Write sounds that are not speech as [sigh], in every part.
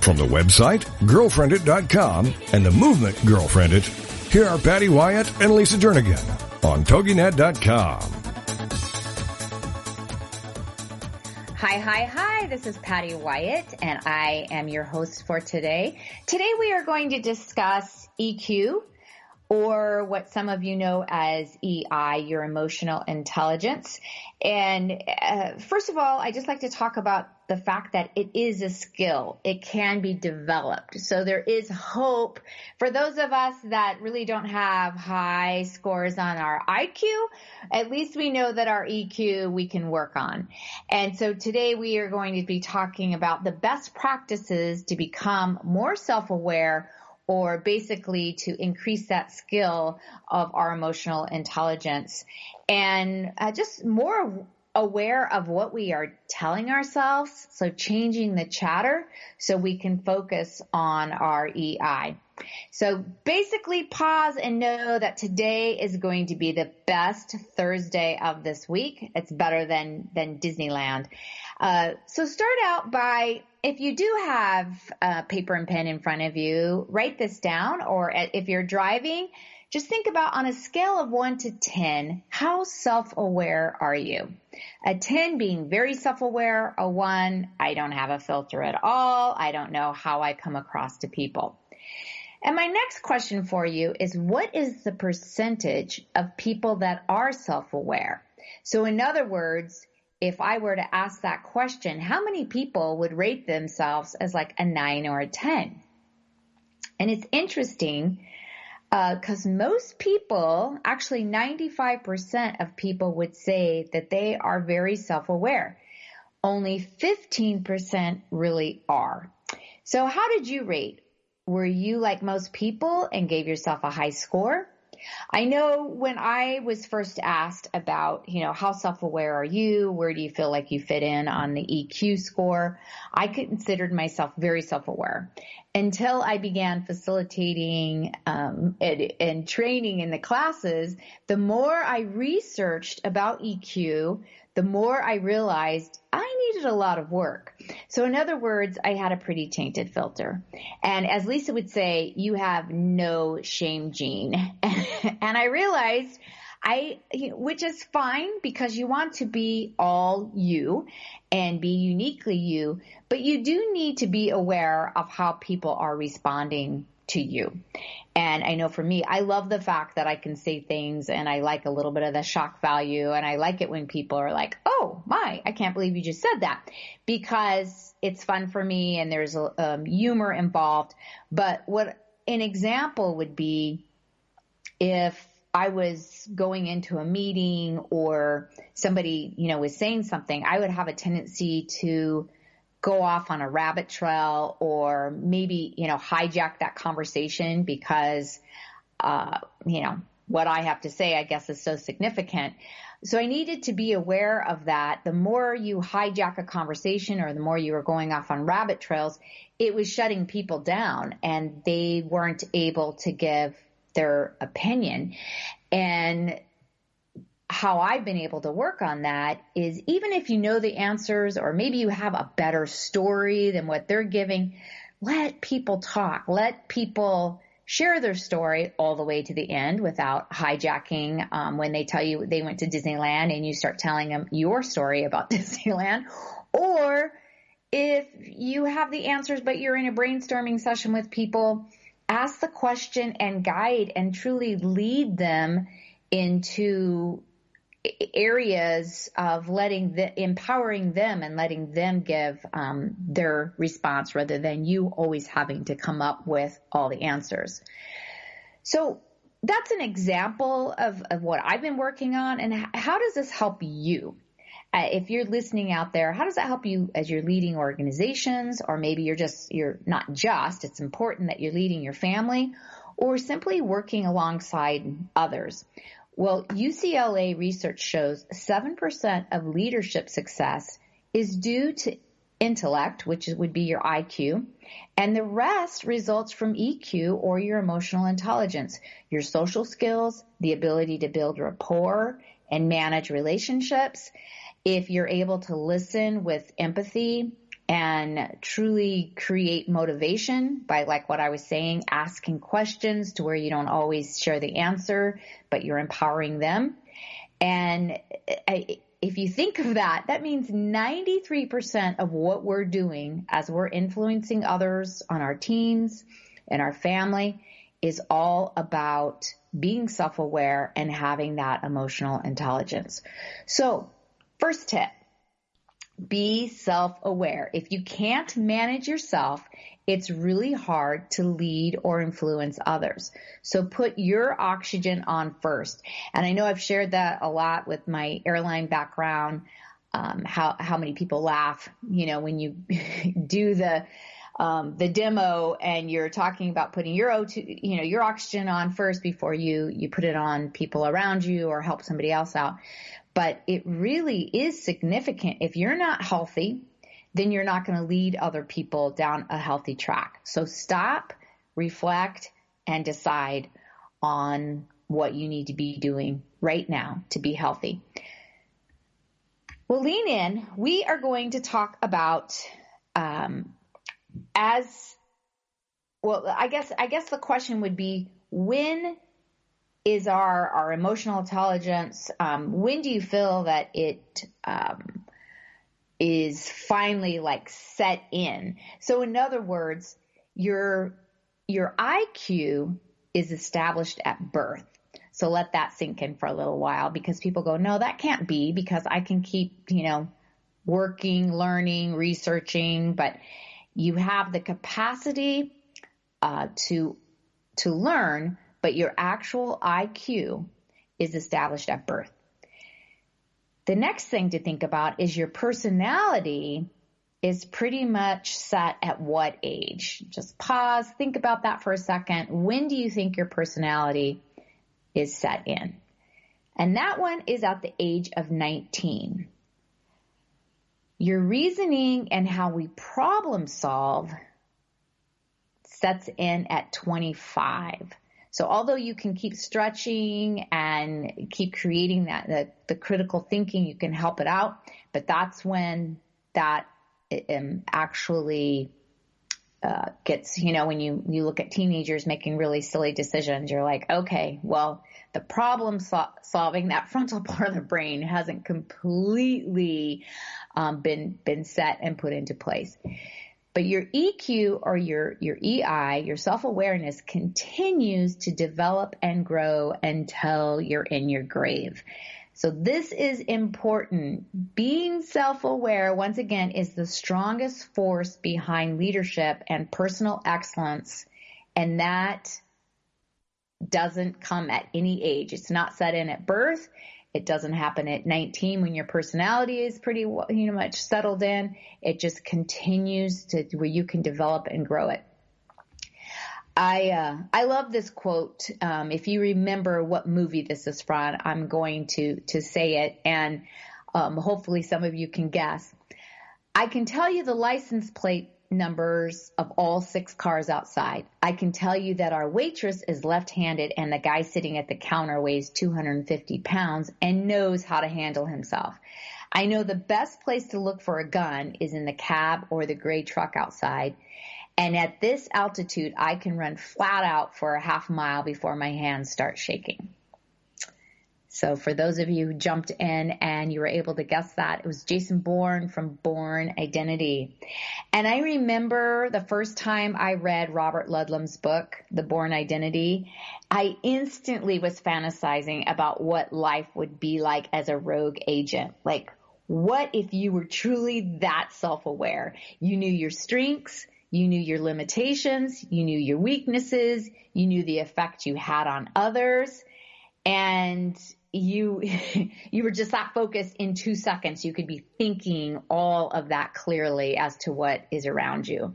From the website, girlfriendit.com and the movement GirlfriendIT, here are Patty Wyatt and Lisa Jernigan on TogiNet.com. Hi, hi, hi. This is Patty Wyatt and I am your host for today. Today we are going to discuss EQ or what some of you know as EI, your emotional intelligence. And uh, first of all, I just like to talk about the fact that it is a skill. It can be developed. So there is hope for those of us that really don't have high scores on our IQ. At least we know that our EQ we can work on. And so today we are going to be talking about the best practices to become more self-aware or basically to increase that skill of our emotional intelligence and uh, just more aware of what we are telling ourselves. So changing the chatter so we can focus on our EI. So basically pause and know that today is going to be the best Thursday of this week. It's better than, than Disneyland. Uh, so start out by, if you do have a paper and pen in front of you, write this down or if you're driving, just think about on a scale of 1 to 10, how self-aware are you? A 10 being very self-aware, a 1, I don't have a filter at all, I don't know how I come across to people. And my next question for you is what is the percentage of people that are self-aware? So in other words, if I were to ask that question, how many people would rate themselves as like a 9 or a 10? And it's interesting because uh, most people, actually 95% of people would say that they are very self-aware. Only 15% really are. So how did you rate? Were you like most people and gave yourself a high score? I know when I was first asked about, you know, how self-aware are you? Where do you feel like you fit in on the EQ score? I considered myself very self-aware until I began facilitating um, and, and training in the classes. The more I researched about EQ, the more I realized I needed a lot of work. So in other words, I had a pretty tainted filter. And as Lisa would say, you have no shame gene. [laughs] and I realized I, which is fine because you want to be all you and be uniquely you, but you do need to be aware of how people are responding to you. And I know for me, I love the fact that I can say things and I like a little bit of the shock value and I like it when people are like, oh my, I can't believe you just said that because it's fun for me and there's um, humor involved. But what an example would be if I was going into a meeting or somebody, you know, was saying something, I would have a tendency to go off on a rabbit trail or maybe, you know, hijack that conversation because, uh, you know, what I have to say, I guess, is so significant. So I needed to be aware of that. The more you hijack a conversation or the more you were going off on rabbit trails, it was shutting people down and they weren't able to give their opinion. And how I've been able to work on that is even if you know the answers or maybe you have a better story than what they're giving, let people talk. Let people share their story all the way to the end without hijacking um, when they tell you they went to Disneyland and you start telling them your story about [laughs] Disneyland. Or if you have the answers but you're in a brainstorming session with people, ask the question and guide and truly lead them into areas of letting the empowering them and letting them give um, their response rather than you always having to come up with all the answers. So that's an example of, of what I've been working on and how does this help you? Uh, if you're listening out there, how does that help you as you're leading organizations or maybe you're just, you're not just, it's important that you're leading your family or simply working alongside others. Well, UCLA research shows 7% of leadership success is due to intellect, which would be your IQ, and the rest results from EQ or your emotional intelligence, your social skills, the ability to build rapport and manage relationships. If you're able to listen with empathy and truly create motivation by like what I was saying, asking questions to where you don't always share the answer, but you're empowering them. And if you think of that, that means 93% of what we're doing as we're influencing others on our teams and our family is all about being self-aware and having that emotional intelligence. So first tip, be self-aware. If you can't manage yourself, it's really hard to lead or influence others. So put your oxygen on first. And I know I've shared that a lot with my airline background. Um, how how many people laugh, you know, when you [laughs] do the um, the demo and you're talking about putting your O2, you know, your oxygen on first before you you put it on people around you or help somebody else out. But it really is significant. If you're not healthy, then you're not going to lead other people down a healthy track. So stop, reflect, and decide on what you need to be doing right now to be healthy. Well, lean in. We are going to talk about um, as well. I guess I guess the question would be when is our our emotional intelligence? Um, when do you feel that it um, is finally like set in. So in other words, your, your IQ is established at birth. So let that sink in for a little while because people go, no, that can't be because I can keep, you know, working, learning, researching, but you have the capacity uh, to to learn, but your actual IQ is established at birth. The next thing to think about is your personality is pretty much set at what age? Just pause, think about that for a second. When do you think your personality is set in? And that one is at the age of 19. Your reasoning and how we problem solve sets in at 25. So although you can keep stretching and keep creating that, the, critical thinking, you can help it out, but that's when that um, actually uh, gets, you know, when you, you look at teenagers making really silly decisions, you're like, okay, well, the problem so- solving, that frontal [laughs] part of the brain hasn't completely um, been been set and put into place. But your EQ or your, your EI, your self-awareness continues to develop and grow until you're in your grave. So this is important. Being self-aware, once again, is the strongest force behind leadership and personal excellence. And that doesn't come at any age. It's not set in at birth. It doesn't happen at 19 when your personality is pretty, you know, much settled in. It just continues to where you can develop and grow it. I uh, I love this quote. Um, if you remember what movie this is from, I'm going to to say it, and um, hopefully some of you can guess. I can tell you the license plate numbers of all six cars outside. I can tell you that our waitress is left-handed and the guy sitting at the counter weighs 250 pounds and knows how to handle himself. I know the best place to look for a gun is in the cab or the gray truck outside. And at this altitude, I can run flat out for a half mile before my hands start shaking. So for those of you who jumped in and you were able to guess that, it was Jason Bourne from Bourne Identity. And I remember the first time I read Robert Ludlum's book, The Bourne Identity, I instantly was fantasizing about what life would be like as a rogue agent. Like, what if you were truly that self-aware? You knew your strengths, you knew your limitations, you knew your weaknesses, you knew the effect you had on others, and you [laughs] you were just that focused in two seconds. You could be thinking all of that clearly as to what is around you.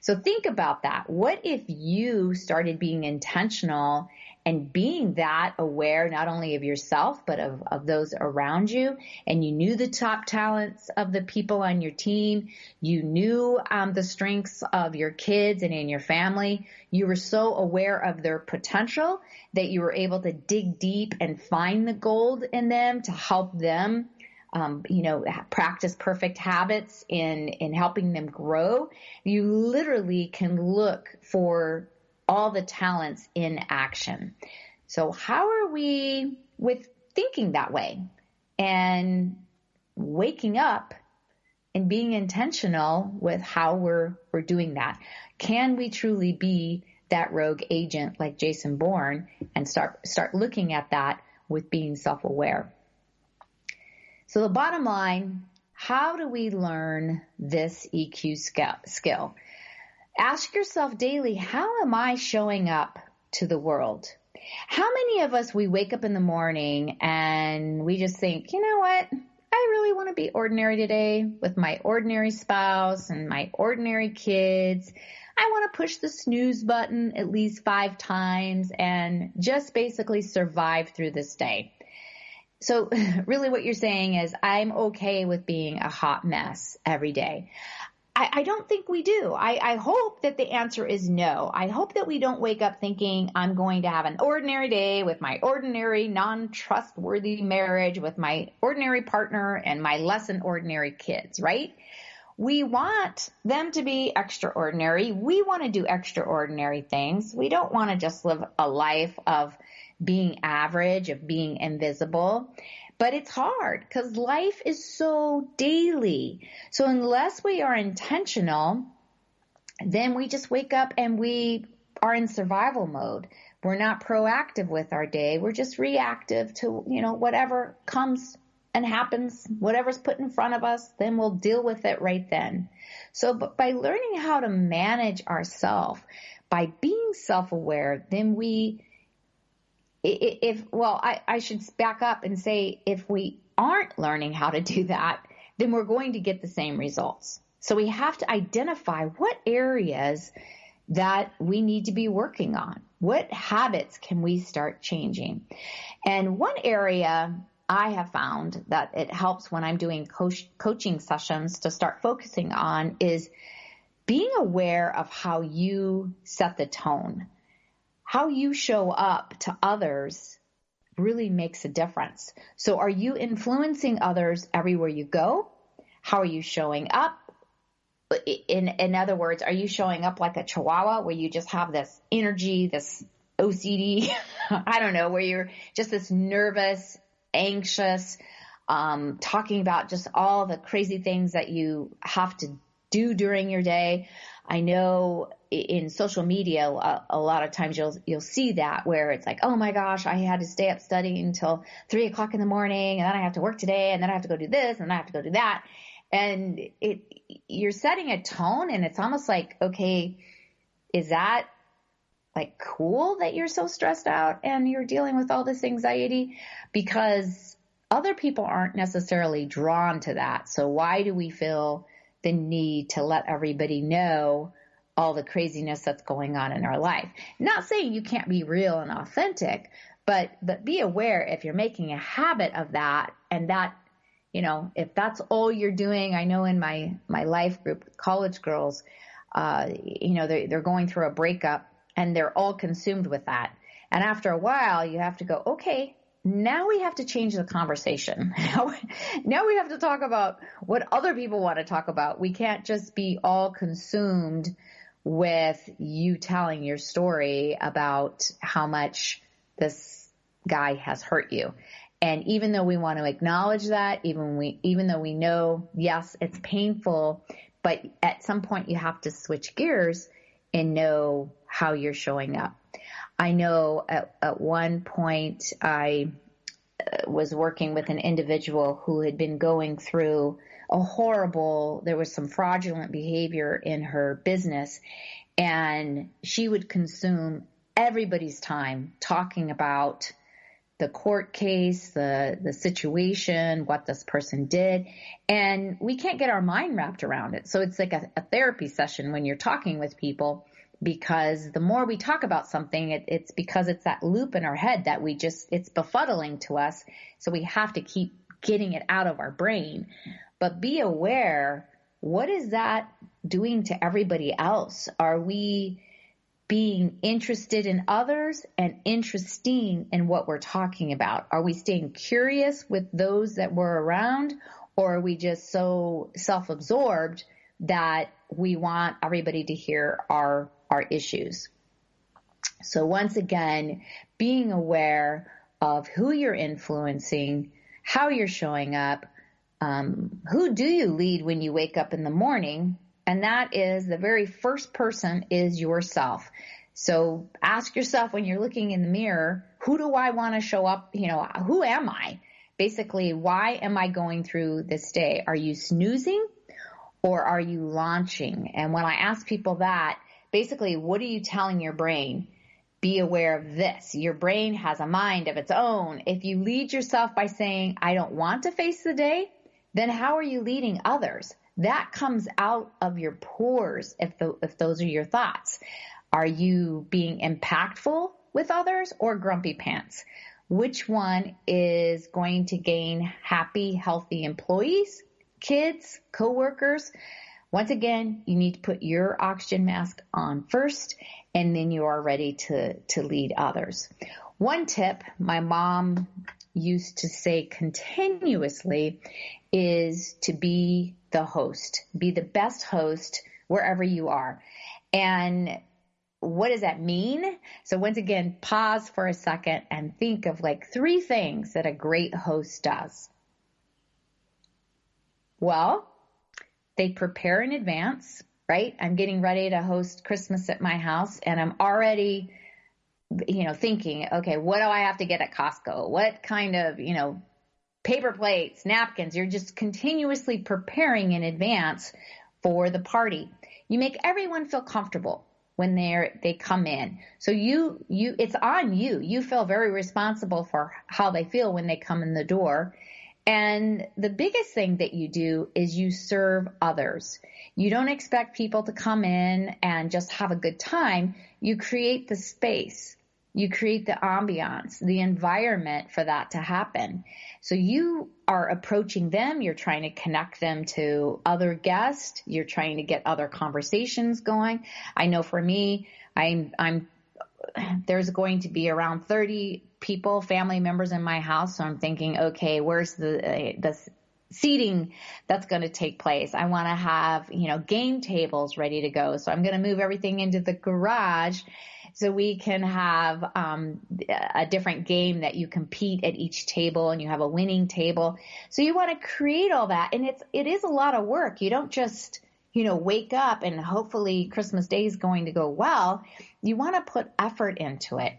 So think about that. What if you started being intentional and being that aware not only of yourself but of, of those around you. And you knew the top talents of the people on your team. You knew um, the strengths of your kids and in your family. You were so aware of their potential that you were able to dig deep and find the gold in them to help them um, you know, practice perfect habits in in helping them grow. You literally can look for all the talents in action. So how are we with thinking that way and waking up and being intentional with how we're, we're doing that? Can we truly be that rogue agent like Jason Bourne and start, start looking at that with being self-aware? So the bottom line, how do we learn this EQ skill? Ask yourself daily, how am I showing up to the world? How many of us we wake up in the morning and we just think, you know what? I really want to be ordinary today with my ordinary spouse and my ordinary kids. I want to push the snooze button at least five times and just basically survive through this day. So [laughs] really what you're saying is I'm okay with being a hot mess every day. I, I don't think we do. I, I hope that the answer is no. I hope that we don't wake up thinking I'm going to have an ordinary day with my ordinary, non-trustworthy marriage with my ordinary partner and my less than ordinary kids, right? We want them to be extraordinary. We want to do extraordinary things. We don't want to just live a life of being average, of being invisible. But it's hard because life is so daily. So unless we are intentional, then we just wake up and we are in survival mode. We're not proactive with our day. We're just reactive to, you know, whatever comes and happens, whatever's put in front of us, then we'll deal with it right then. So but by learning how to manage ourselves, by being self-aware, then we if, well, I, I should back up and say if we aren't learning how to do that, then we're going to get the same results. So we have to identify what areas that we need to be working on. What habits can we start changing? And one area I have found that it helps when I'm doing coach, coaching sessions to start focusing on is being aware of how you set the tone how you show up to others really makes a difference. So are you influencing others everywhere you go? How are you showing up? In, in other words, are you showing up like a chihuahua where you just have this energy, this OCD? [laughs] I don't know, where you're just this nervous, anxious, um, talking about just all the crazy things that you have to do during your day. I know in social media, a, a, lot of times you'll you'll see that where it's like, oh my gosh, I had to stay up studying until three o'clock in the morning, and then I have to work today, and then I have to go do this, and then I have to go do that, and it you're setting a tone, and it's almost like, okay, is that like cool that you're so stressed out and you're dealing with all this anxiety because other people aren't necessarily drawn to that. So why do we feel the need to let everybody know all the craziness that's going on in our life. Not saying you can't be real and authentic, but but be aware if you're making a habit of that and that you know if that's all you're doing i know in my my life group college girls uh you know they they're going through a breakup and they're all consumed with that and after a while you have to go okay now we have to change the conversation. [laughs] now we have to talk about what other people want to talk about. We can't just be all consumed with you telling your story about how much this guy has hurt you. And even though we want to acknowledge that, even we, even though we know, yes, it's painful, but at some point you have to switch gears and know how you're showing up. I know at, at one point I uh, was working with an individual who had been going through a horrible, there was some fraudulent behavior in her business and she would consume everybody's time talking about the court case, the, the situation, what this person did. And we can't get our mind wrapped around it. So it's like a, a therapy session when you're talking with people because the more we talk about something, it, it's because it's that loop in our head that we just, it's befuddling to us. So we have to keep getting it out of our brain. But be aware, what is that doing to everybody else? Are we being interested in others and interesting in what we're talking about? Are we staying curious with those that we're around or are we just so self-absorbed that we want everybody to hear our, our issues? So once again, being aware of who you're influencing, how you're showing up, um, who do you lead when you wake up in the morning and that is the very first person is yourself. So ask yourself when you're looking in the mirror, who do I want to show up? You know, who am I? Basically, why am I going through this day? Are you snoozing or are you launching? And when I ask people that, basically, what are you telling your brain? Be aware of this. Your brain has a mind of its own. If you lead yourself by saying, I don't want to face the day, then how are you leading others? that comes out of your pores if the, if those are your thoughts. Are you being impactful with others or grumpy pants? Which one is going to gain happy, healthy employees, kids, coworkers? Once again, you need to put your oxygen mask on first and then you are ready to, to lead others. One tip my mom used to say continuously is to be the host, be the best host wherever you are. And what does that mean? So once again, pause for a second and think of like three things that a great host does. Well, they prepare in advance, right? I'm getting ready to host Christmas at my house and I'm already, you know, thinking, okay, what do I have to get at Costco? What kind of, you know, paper plates, napkins. You're just continuously preparing in advance for the party. You make everyone feel comfortable when they're they come in. So you you it's on you. You feel very responsible for how they feel when they come in the door. And the biggest thing that you do is you serve others. You don't expect people to come in and just have a good time. You create the space. You create the ambiance, the environment for that to happen. So you are approaching them, you're trying to connect them to other guests, you're trying to get other conversations going. I know for me, I'm, I'm, there's going to be around 30 people, family members in my house. So I'm thinking, okay, where's the, the seating that's going to take place. I want to have, you know, game tables ready to go. So I'm going to move everything into the garage so we can have um, a different game that you compete at each table and you have a winning table. So you want to create all that and it's, it is a lot of work. You don't just, you know, wake up and hopefully Christmas Day is going to go well. You want to put effort into it.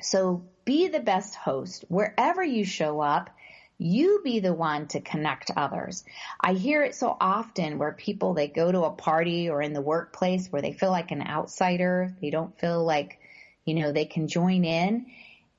So be the best host wherever you show up you be the one to connect others. I hear it so often where people, they go to a party or in the workplace where they feel like an outsider. They don't feel like, you know, they can join in.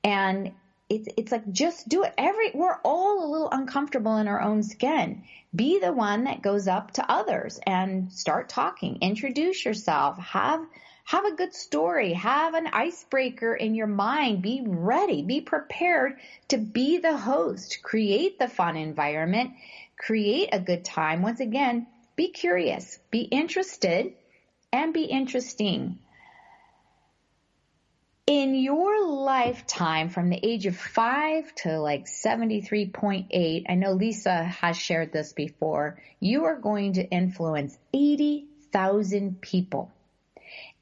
And it's, it's like, just do it. Every, we're all a little uncomfortable in our own skin. Be the one that goes up to others and start talking. Introduce yourself. Have, have a good story. Have an icebreaker in your mind. Be ready. Be prepared to be the host. Create the fun environment. Create a good time. Once again, be curious, be interested, and be interesting. In your lifetime, from the age of five to like 73.8, I know Lisa has shared this before, you are going to influence 80,000 people.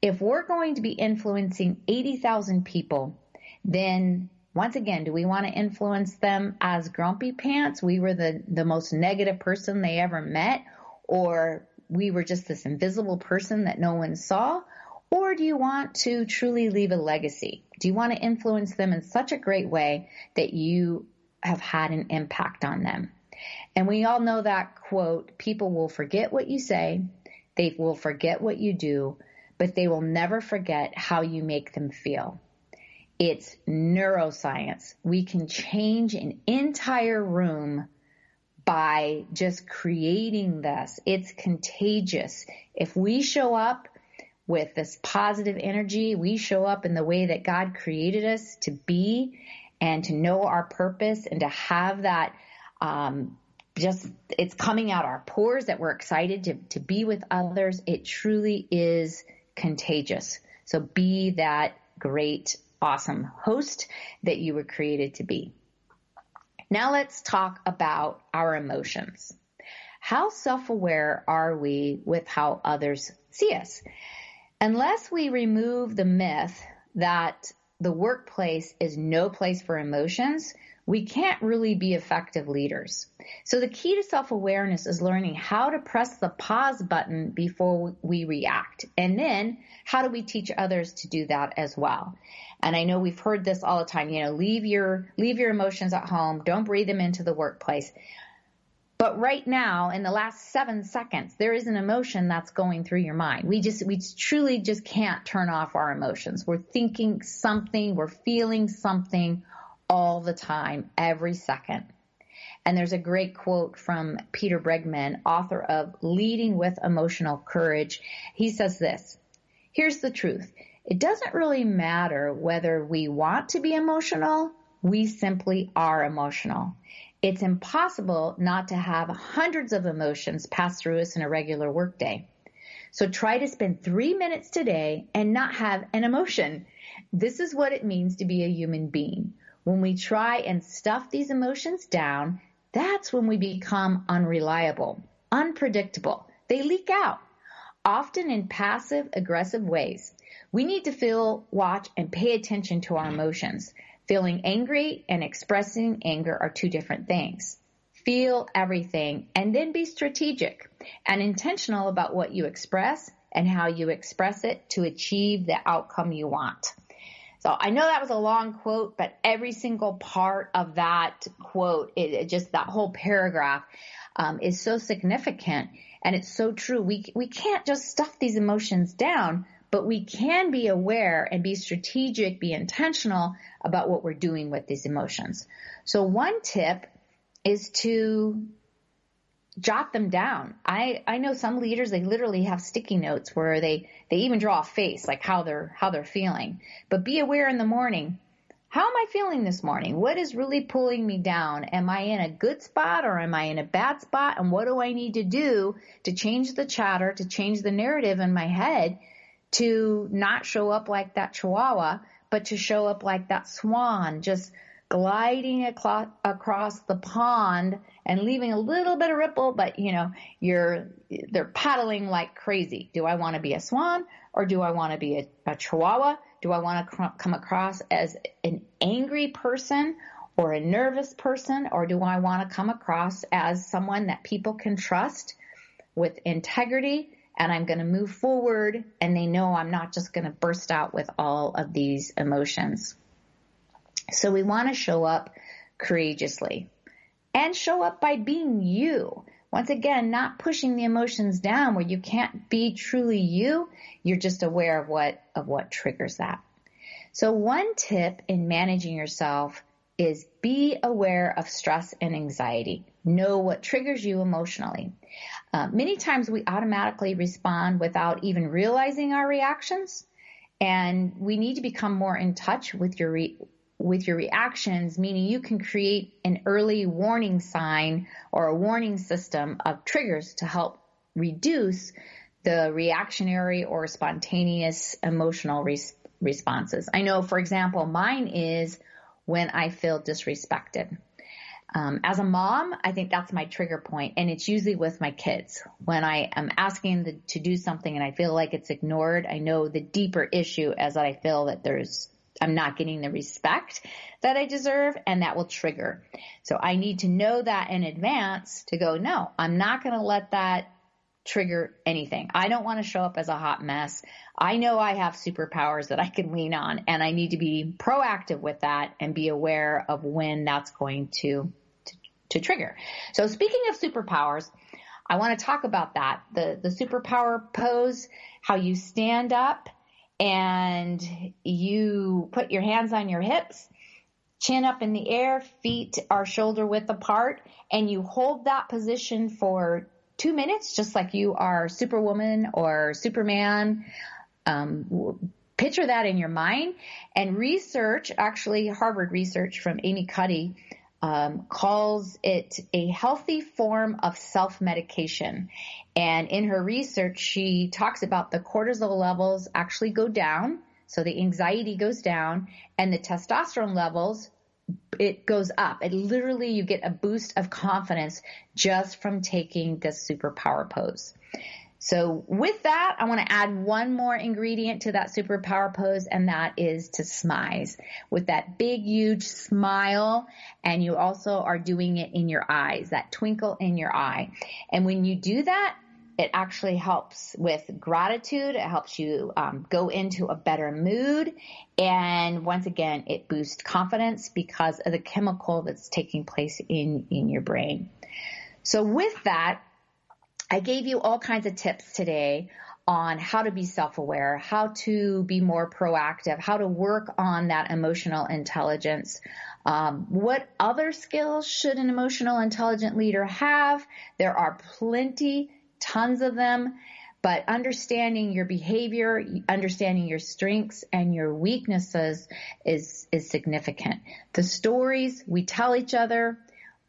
If we're going to be influencing 80,000 people, then once again, do we want to influence them as grumpy pants? We were the, the most negative person they ever met, or we were just this invisible person that no one saw? Or do you want to truly leave a legacy? Do you want to influence them in such a great way that you have had an impact on them? And we all know that quote, people will forget what you say, they will forget what you do, but they will never forget how you make them feel. It's neuroscience. We can change an entire room by just creating this. It's contagious. If we show up with this positive energy, we show up in the way that God created us to be and to know our purpose and to have that um, just it's coming out our pores that we're excited to, to be with others. It truly is contagious. So be that great, awesome host that you were created to be. Now let's talk about our emotions. How self-aware are we with how others see us? Unless we remove the myth that the workplace is no place for emotions, we can't really be effective leaders. So the key to self-awareness is learning how to press the pause button before we react. And then how do we teach others to do that as well? And I know we've heard this all the time, you know, leave your, leave your emotions at home. Don't breathe them into the workplace. But right now, in the last seven seconds, there is an emotion that's going through your mind. We just, we truly just can't turn off our emotions. We're thinking something, we're feeling something all the time, every second. And there's a great quote from Peter Bregman, author of Leading with Emotional Courage. He says this, here's the truth. It doesn't really matter whether we want to be emotional, we simply are emotional. It's impossible not to have hundreds of emotions pass through us in a regular workday. So try to spend three minutes today and not have an emotion. This is what it means to be a human being. When we try and stuff these emotions down, that's when we become unreliable, unpredictable. They leak out, often in passive aggressive ways. We need to feel, watch, and pay attention to our emotions. Feeling angry and expressing anger are two different things. Feel everything and then be strategic and intentional about what you express and how you express it to achieve the outcome you want. So I know that was a long quote, but every single part of that quote, it, it just that whole paragraph, um, is so significant and it's so true. We, we can't just stuff these emotions down but we can be aware and be strategic, be intentional about what we're doing with these emotions. So one tip is to jot them down. I, I know some leaders, they literally have sticky notes where they, they even draw a face, like how they're, how they're feeling. But be aware in the morning. How am I feeling this morning? What is really pulling me down? Am I in a good spot or am I in a bad spot? And what do I need to do to change the chatter, to change the narrative in my head to not show up like that chihuahua, but to show up like that swan, just gliding across the pond and leaving a little bit of ripple, but you know, you're, they're paddling like crazy. Do I want to be a swan or do I want to be a, a chihuahua? Do I want to come across as an angry person or a nervous person or do I want to come across as someone that people can trust with integrity and I'm going to move forward and they know I'm not just going to burst out with all of these emotions. So we want to show up courageously and show up by being you. Once again, not pushing the emotions down where you can't be truly you. You're just aware of what, of what triggers that. So one tip in managing yourself is be aware of stress and anxiety. Know what triggers you emotionally. Uh, many times we automatically respond without even realizing our reactions, and we need to become more in touch with your re- with your reactions, meaning you can create an early warning sign or a warning system of triggers to help reduce the reactionary or spontaneous emotional res- responses. I know, for example, mine is when I feel disrespected. Um, as a mom, I think that's my trigger point, and it's usually with my kids. When I am asking the, to do something and I feel like it's ignored, I know the deeper issue as that I feel that there's I'm not getting the respect that I deserve, and that will trigger. So I need to know that in advance to go, no, I'm not going to let that trigger anything. I don't want to show up as a hot mess. I know I have superpowers that I can lean on and I need to be proactive with that and be aware of when that's going to, to, to trigger. So speaking of superpowers, I want to talk about that. The, the superpower pose, how you stand up and you put your hands on your hips, chin up in the air, feet are shoulder width apart, and you hold that position for two minutes, just like you are Superwoman or Superman. Um, picture that in your mind and research, actually Harvard research from Amy Cuddy, um, calls it a healthy form of self-medication. And in her research, she talks about the cortisol levels actually go down. So the anxiety goes down and the testosterone levels, it goes up. It literally, you get a boost of confidence just from taking this superpower pose. So with that, I want to add one more ingredient to that superpower pose, and that is to smize with that big, huge smile. And you also are doing it in your eyes, that twinkle in your eye. And when you do that, it actually helps with gratitude. It helps you um, go into a better mood. And once again, it boosts confidence because of the chemical that's taking place in, in your brain. So with that, I gave you all kinds of tips today on how to be self-aware, how to be more proactive, how to work on that emotional intelligence. Um, what other skills should an emotional intelligent leader have? There are plenty, tons of them, but understanding your behavior, understanding your strengths and your weaknesses is, is significant. The stories we tell each other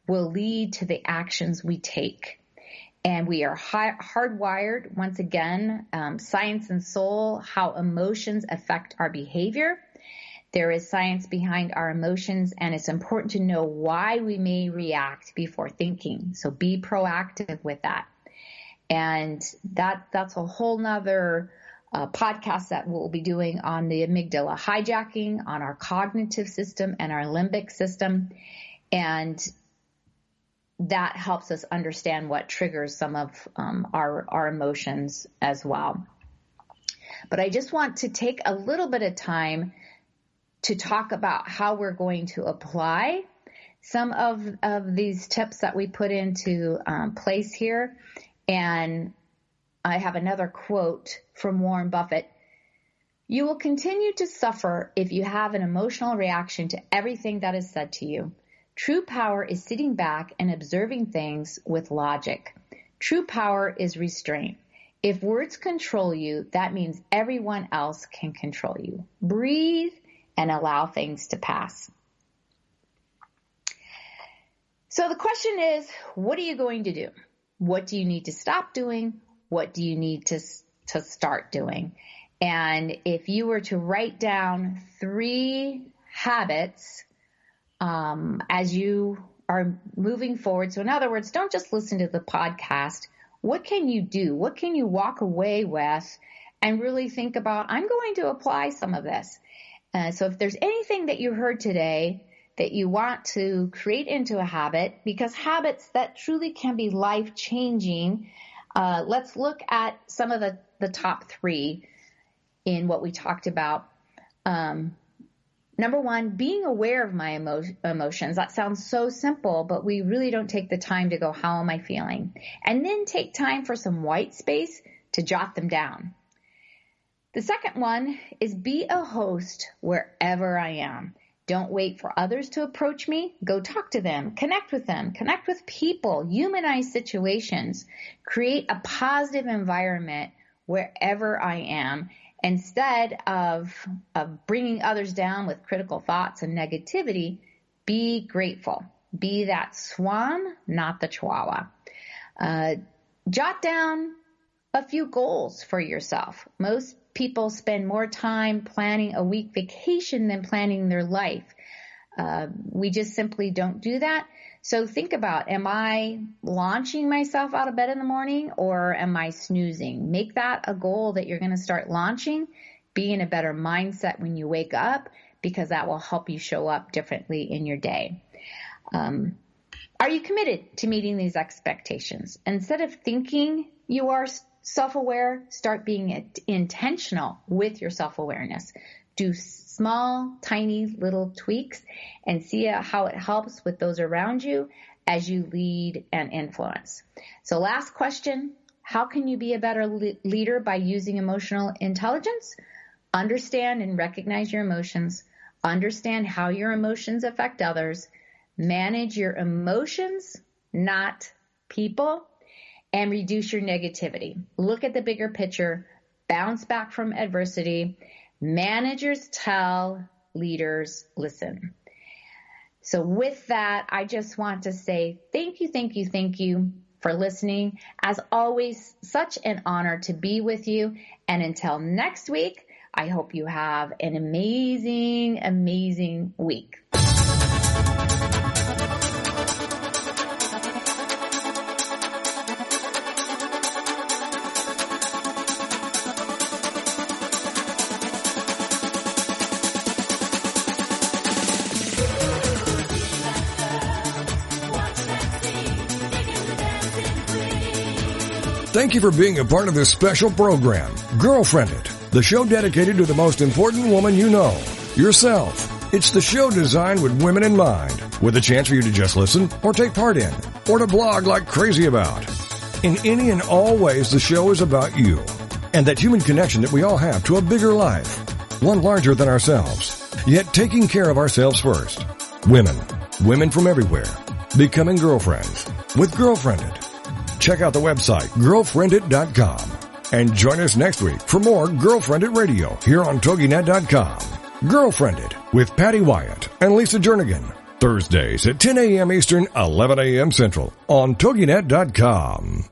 will lead to the actions we take and we are high, hardwired once again um, science and soul how emotions affect our behavior. There is science behind our emotions and it's important to know why we may react before thinking. So be proactive with that. And that that's a whole nother uh, podcast that we'll be doing on the amygdala hijacking on our cognitive system and our limbic system. And that helps us understand what triggers some of um, our our emotions as well. But I just want to take a little bit of time to talk about how we're going to apply some of of these tips that we put into um, place here. And I have another quote from Warren Buffett. You will continue to suffer if you have an emotional reaction to everything that is said to you. True power is sitting back and observing things with logic. True power is restraint. If words control you, that means everyone else can control you. Breathe and allow things to pass. So the question is, what are you going to do? What do you need to stop doing? What do you need to, to start doing? And if you were to write down three habits um, as you are moving forward. So in other words, don't just listen to the podcast. What can you do? What can you walk away with and really think about, I'm going to apply some of this. Uh, so if there's anything that you heard today that you want to create into a habit, because habits that truly can be life changing, uh, let's look at some of the, the top three in what we talked about. Um, Number one, being aware of my emo- emotions. That sounds so simple, but we really don't take the time to go, how am I feeling? And then take time for some white space to jot them down. The second one is be a host wherever I am. Don't wait for others to approach me. Go talk to them, connect with them, connect with people, humanize situations, create a positive environment wherever I am Instead of, of bringing others down with critical thoughts and negativity, be grateful. Be that swan, not the chihuahua. Uh, jot down a few goals for yourself. Most people spend more time planning a week vacation than planning their life. Uh, we just simply don't do that. So think about, am I launching myself out of bed in the morning or am I snoozing? Make that a goal that you're going to start launching. Be in a better mindset when you wake up because that will help you show up differently in your day. Um, are you committed to meeting these expectations? Instead of thinking you are self-aware, start being intentional with your self-awareness. Do small, tiny little tweaks and see how it helps with those around you as you lead and influence. So last question, how can you be a better le- leader by using emotional intelligence? Understand and recognize your emotions. Understand how your emotions affect others. Manage your emotions, not people, and reduce your negativity. Look at the bigger picture. Bounce back from adversity. Managers tell, leaders listen. So with that, I just want to say thank you, thank you, thank you for listening. As always, such an honor to be with you. And until next week, I hope you have an amazing, amazing week. Thank you for being a part of this special program, GirlfriendIT, the show dedicated to the most important woman you know, yourself. It's the show designed with women in mind, with a chance for you to just listen or take part in, or to blog like crazy about. In any and all ways, the show is about you and that human connection that we all have to a bigger life, one larger than ourselves, yet taking care of ourselves first. Women, women from everywhere, becoming girlfriends with GirlfriendIT. Check out the website, girlfriendit.com. And join us next week for more Girlfriendit Radio here on TogiNet.com. Girlfriendit with Patty Wyatt and Lisa Jernigan. Thursdays at 10 a.m. Eastern, 11 a.m. Central on TogiNet.com.